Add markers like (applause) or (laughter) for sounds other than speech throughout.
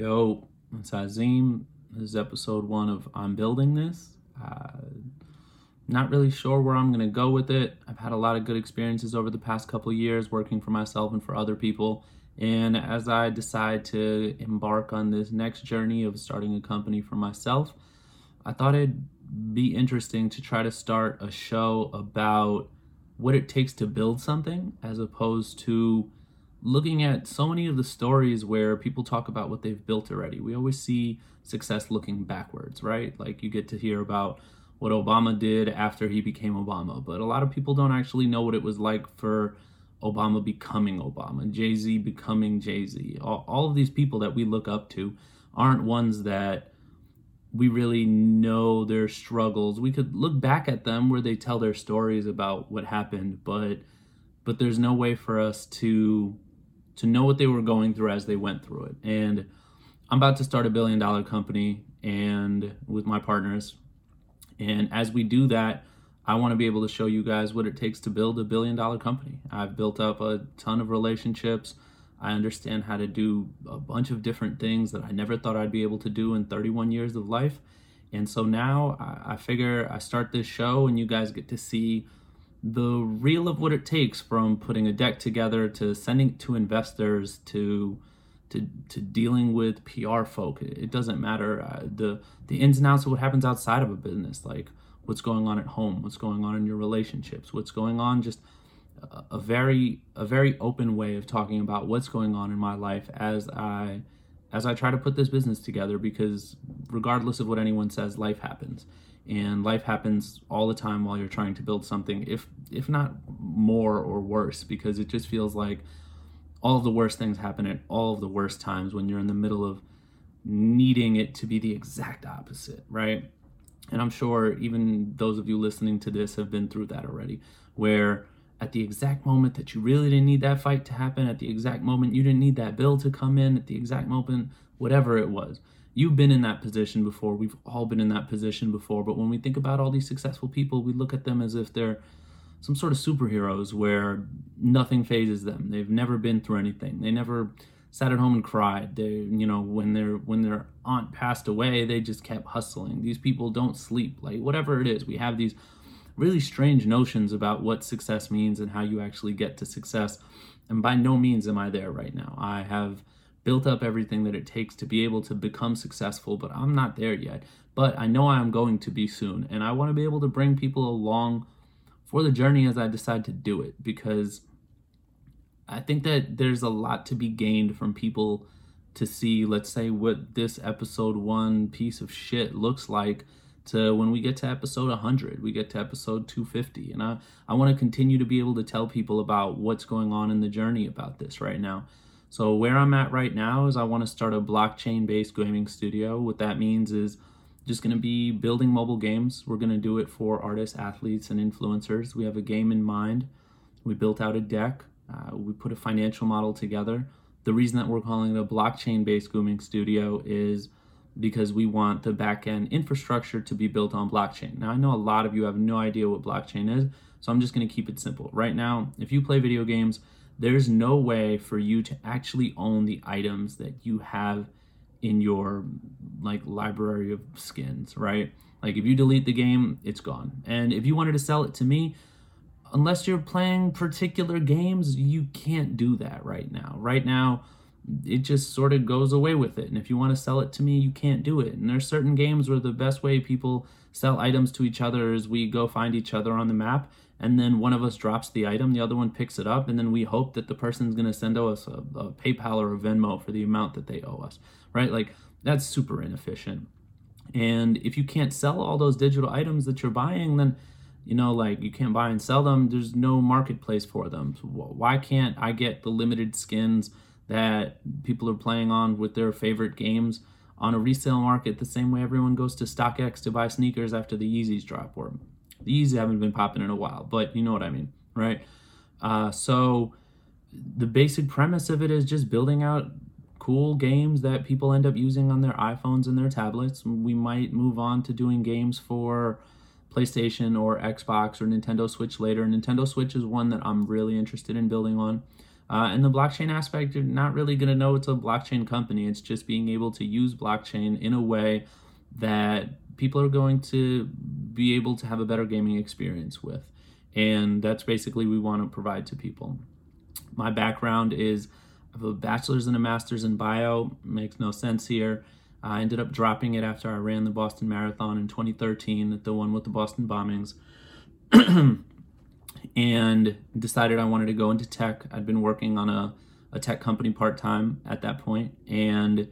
Yo, it's Azim. This is episode one of I'm Building This. Uh, not really sure where I'm going to go with it. I've had a lot of good experiences over the past couple years working for myself and for other people. And as I decide to embark on this next journey of starting a company for myself, I thought it'd be interesting to try to start a show about what it takes to build something as opposed to looking at so many of the stories where people talk about what they've built already. We always see success looking backwards, right? Like you get to hear about what Obama did after he became Obama, but a lot of people don't actually know what it was like for Obama becoming Obama, Jay Z becoming Jay Z. All, all of these people that we look up to aren't ones that we really know their struggles. We could look back at them where they tell their stories about what happened, but but there's no way for us to to know what they were going through as they went through it. And I'm about to start a billion dollar company and with my partners. And as we do that, I want to be able to show you guys what it takes to build a billion dollar company. I've built up a ton of relationships. I understand how to do a bunch of different things that I never thought I'd be able to do in 31 years of life. And so now I, figure I start this show and you guys get to see the real of what it takes from putting a deck together to sending it to investors to to, to dealing with PR folk. It doesn't matter uh, the the ins and outs of what happens outside of a business, like what's going on at home, what's going on in your relationships, what's going on just a very a very open way of talking about what's going on in my life as I as I try to put this business together because regardless of what anyone says, life happens and life happens all the time while you're trying to build something if if not more or worse because it just feels like all of the worst things happen at all of the worst times when you're in the middle of needing it to be the exact opposite right? And i'm sure even those of you listening to this have been through that already where at the exact moment that you really didn't need that fight to happen at the exact moment you didn't need that bill to come in at the exact moment whatever it was You've been in that position before. We've all been in that position before. But when we think about all these successful people, we look at them as if they're some sort of superheroes where nothing phases them. They've never been through anything. They never sat at home and cried. They, you know, when their when their aunt passed away, they just kept hustling. These people don't sleep. Like whatever it is, we have these really strange notions about what success means and how you actually get to success. And by no means am I there right now. I have built up everything that it takes to be able to become successful, but I'm not there yet. But I know I'm going to be soon, and I want to be able to bring people along for the journey as I decide to do it because I think that there's a lot to be gained from people to see, let's say, what this episode one piece of shit looks like to when we get to episode 100, we get to episode 250. And I, I want to continue to be able to tell people about what's going on in the journey about this right now. So where I'm at right now is I want to start a blockchain based gaming studio. What that means is just going to be building mobile games. We're going to do it for artists, athletes, and influencers. We have a game in mind. We built out a deck. Uh, we put a financial model together. The reason that we're calling it a blockchain based gaming studio is because we want the back end infrastructure to be built on blockchain. Now, I know a lot of you have no idea what blockchain is, so I'm just going to keep it simple. Right now, if you play video games, there's no way for you to actually own the items that you have in your like library of skins, right? Like if you delete the game, it's gone. And if you wanted to sell it to me, unless you're playing particular games, you can't do that right now. Right now, it just sort of goes away with it. And if you want to sell it to me, you can't do it. And there's certain games where the best way people sell items to each other is we go find each other on the map and then one of us drops the item, the other one picks it up, and then we hope that the person's going to send us a, a, PayPal or a Venmo for the amount that they owe us, right? Like that's super inefficient. And if you can't sell all those digital items that you're buying, then you know, like you can't buy and sell them. There's no marketplace for them. So why can't I get the limited skins that people are playing on with their favorite games on a resale market the same way everyone goes to StockX to buy sneakers after the Yeezys drop or these haven't been popping in a while, but you know what I mean, right? Uh, so the basic premise of it is just building out cool games that people end up using on their iPhones and their tablets. We might move on to doing games for PlayStation or Xbox or Nintendo Switch later. Nintendo Switch is one that I'm really interested in building on. Uh, and the blockchain aspect, you're not really going to know it's a blockchain company. It's just being able to use blockchain in a way that people are going to be able to have a better gaming experience with. And that's basically we want to provide to people. My background is I have a bachelor's and a master's in bio. Makes no sense here. I ended up dropping it after I ran the Boston Marathon in 2013, the one with the Boston bombings. (clears throat) and decided I wanted to go into tech. I'd been working on a, a tech company part time at that point, and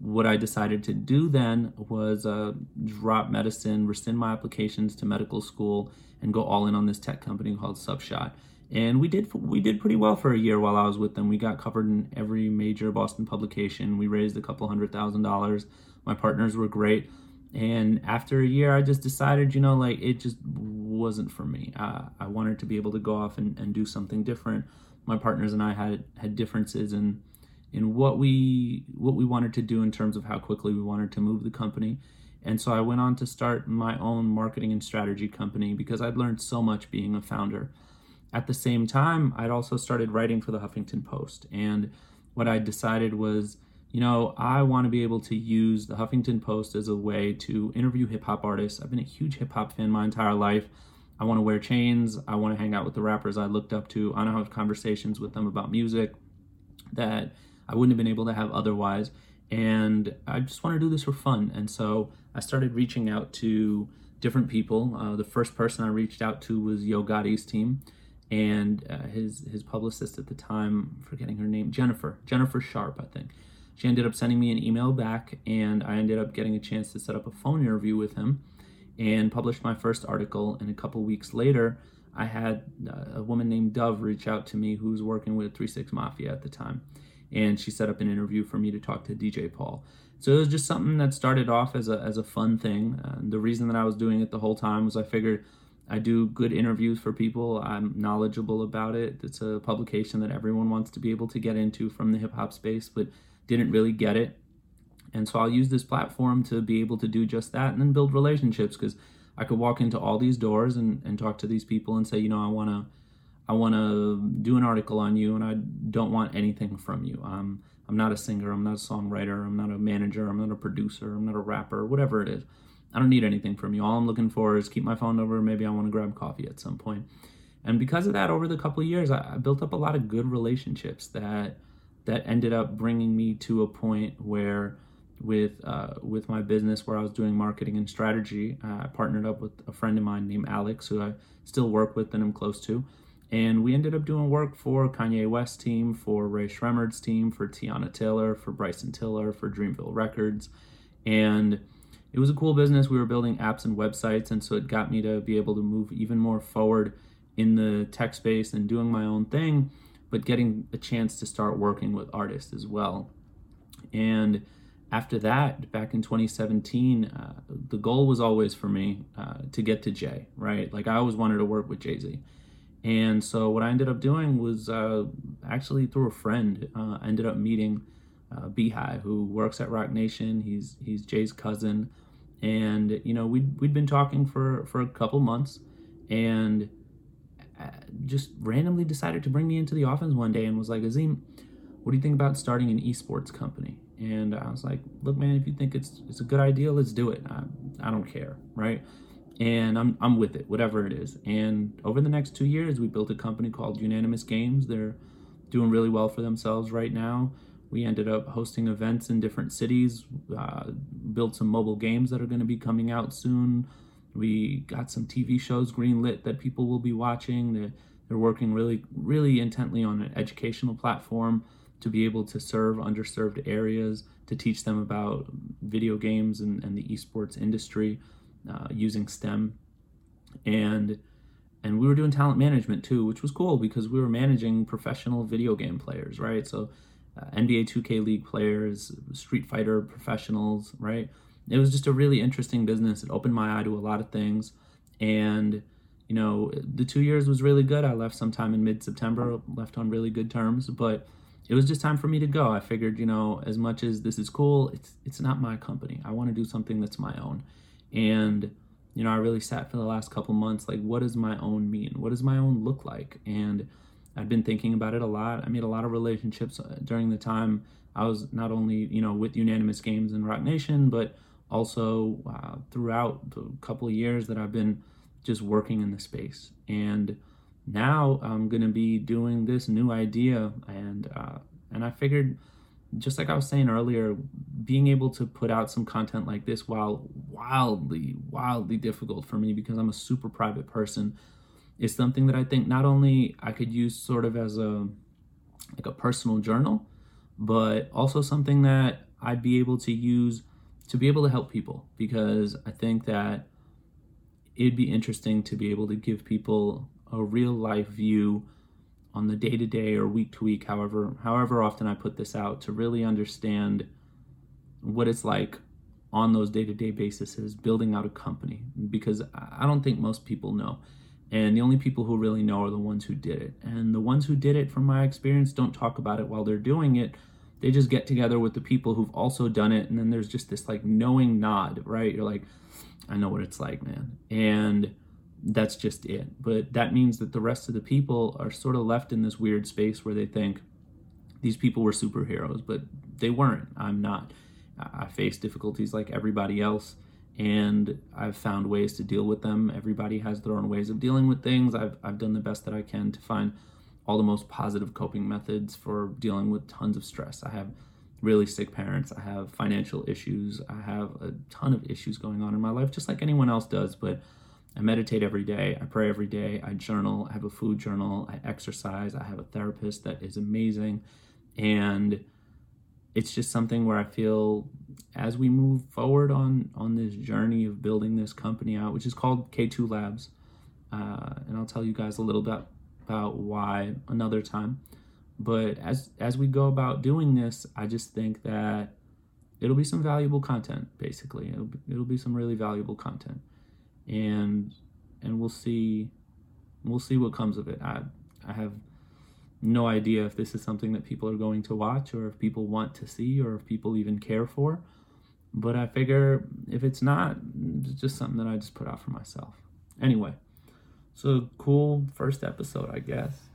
what I decided to do then was uh, drop medicine, rescind my applications to medical school, and go all in on this tech company called Subshot. And we did we did pretty well for a year while I was with them. We got covered in every major Boston publication. We raised a couple hundred thousand dollars. My partners were great. And after a year, I just decided, you know, like it just wasn't for me. I wanted to be able to go off and, and do something different. My partners and I had had differences in in what we what we wanted to do in terms of how quickly we wanted to move the company. And so I went on to start my own marketing and strategy company because I'd learned so much being a founder. At the same time, I'd also started writing for the Huffington Post. And what I decided was you know, I want to be able to use the Huffington Post as a way to interview hip hop artists. I've been a huge hip hop fan my entire life. I want to wear chains. I want to hang out with the rappers I looked up to. I want to have conversations with them about music that I wouldn't have been able to have otherwise. And I just want to do this for fun. And so I started reaching out to different people. Uh, the first person I reached out to was Yo Gotti's team and uh, his his publicist at the time, forgetting her name, Jennifer, Jennifer Sharp, I think she ended up sending me an email back, and I ended up getting a chance to set up a phone interview with him and published my first article. And a couple weeks later, I had uh, a woman named Dove reach out to me who was working with 36 Mafia at the time. And she set up an interview for me to talk to DJ Paul. So it was just something that started off as a, as a fun thing. And the reason that I was doing it the whole time was I figured I do good interviews for people. I'm knowledgeable about it. It's a publication that everyone wants to be able to get into from the hip hop space, but didn't really get it. And so I'll use this platform to be able to do just that and then build relationships because I could walk into all these doors and, and talk to these people and say, you know, I want to I want to do an article on you and I don't want anything from you. I'm I'm not a singer, I'm not a songwriter, I'm not a manager, I'm not a producer, I'm not a rapper, whatever it is. I don't need anything from you. All I'm looking for is keep my phone number. Maybe I want to grab coffee at some point. And because of that, over the couple of years, I, I built up a lot of good relationships that that ended up bringing me to a point where with uh, with my business where I was doing marketing and strategy. Uh, I partnered up with a friend of mine named Alex, who I still work with and I'm close to. And we ended up doing work for Kanye West's team, for Rae Sremmurd's team, for Teyana Taylor, for Bryson Tiller, for Dreamville Records. And it was a cool business. We were building apps and websites, and so it got me to be able to move even more forward in the tech space and doing my own thing but getting a chance to start working with artists as well. And after that, back in 2017, uh, the goal was always for me uh, to get to Jay, right? Like I always wanted to work with Jay Z. And so what I ended up doing was uh, actually through a friend, uh, ended up meeting uh, Beehive, who works at Roc Nation. He's he's Jay's cousin, and you know we'd we'd been talking for for a couple months, and just randomly decided to bring me into the office one day and was like, Azim, what do you think about starting an esports company? And I was like, look, man, if you think it's it's a good idea, let's do it. I, I don't care, right? And I'm I'm with it, whatever it is. And over the next two years, we built a company called Unanimous Games. They're doing really well for themselves right now. We ended up hosting events in different cities, uh, built some mobile games that are going to be coming out soon we got some TV shows greenlit that people will be watching. They're, they're working really, really intently on an educational platform to be able to serve underserved areas, to teach them about video games and, and the esports industry uh, using STEM. And and we were doing talent management too, which was cool because we were managing professional video game players, right? So uh, NBA 2K League players, Street Fighter professionals, right? it was just a really interesting business. It opened my eye to a lot of things. And, you know, the two years was really good. I left sometime in mid September, left on really good terms, but it was just time for me to go. I figured, you know, as much as this is cool, it's it's not my company. I want to do something that's my own. And, you know, I really sat for the last couple months like what does my own mean? What does my own look like? And i've been thinking about it a lot. I made a lot of relationships uh, during the time I was not only, you know, with Unanimous Games and Roc Nation, but also uh, throughout the couple of years that I've been just working in the space. And now I'm going to be doing this new idea. And, uh, and I figured, just like I was saying earlier, being able to put out some content like this while wildly, wildly difficult for me because I'm a super private person is something that I think not only I could use sort of as a like a personal journal, but also something that I'd be able to use to be able to help people because I think that it'd be interesting to be able to give people a real life view on the day to day or week to week, however however often I put this out, to really understand what it's like on those day to day basis building out a company because I don't think most people know. And the only people who really know are the ones who did it. And the ones who did it, from my experience, don't talk about it while they're doing it. They just get together with the people who've also done it. And then there's just this like knowing nod, right? You're like, I know what it's like, man. And that's just it. But that means that the rest of the people are sort of left in this weird space where they think these people were superheroes, but they weren't. I'm not. I face difficulties like everybody else and I've found ways to deal with them. Everybody has their own ways of dealing with things. I've, I've done the best that I can to find all the most positive coping methods for dealing with tons of stress. I have really sick parents. I have financial issues. I have a ton of issues going on in my life, just like anyone else does. But I meditate every day. I pray every day. I journal. I have a food journal. I exercise. I have a therapist that is amazing. And it's just something where I feel as we move forward on on this journey of building this company out, which is called K2 Labs, uh, and I'll tell you guys a little bit about why another time. But as as we go about doing this, I just think that it'll be some valuable content. Basically, it'll be, it'll be some really valuable content, and and we'll see we'll see what comes of it. I I have no idea if this is something that people are going to watch or if people want to see or if people even care for. But I figure if it's not, it's just something that I just put out for myself. Anyway, so cool first episode, I guess.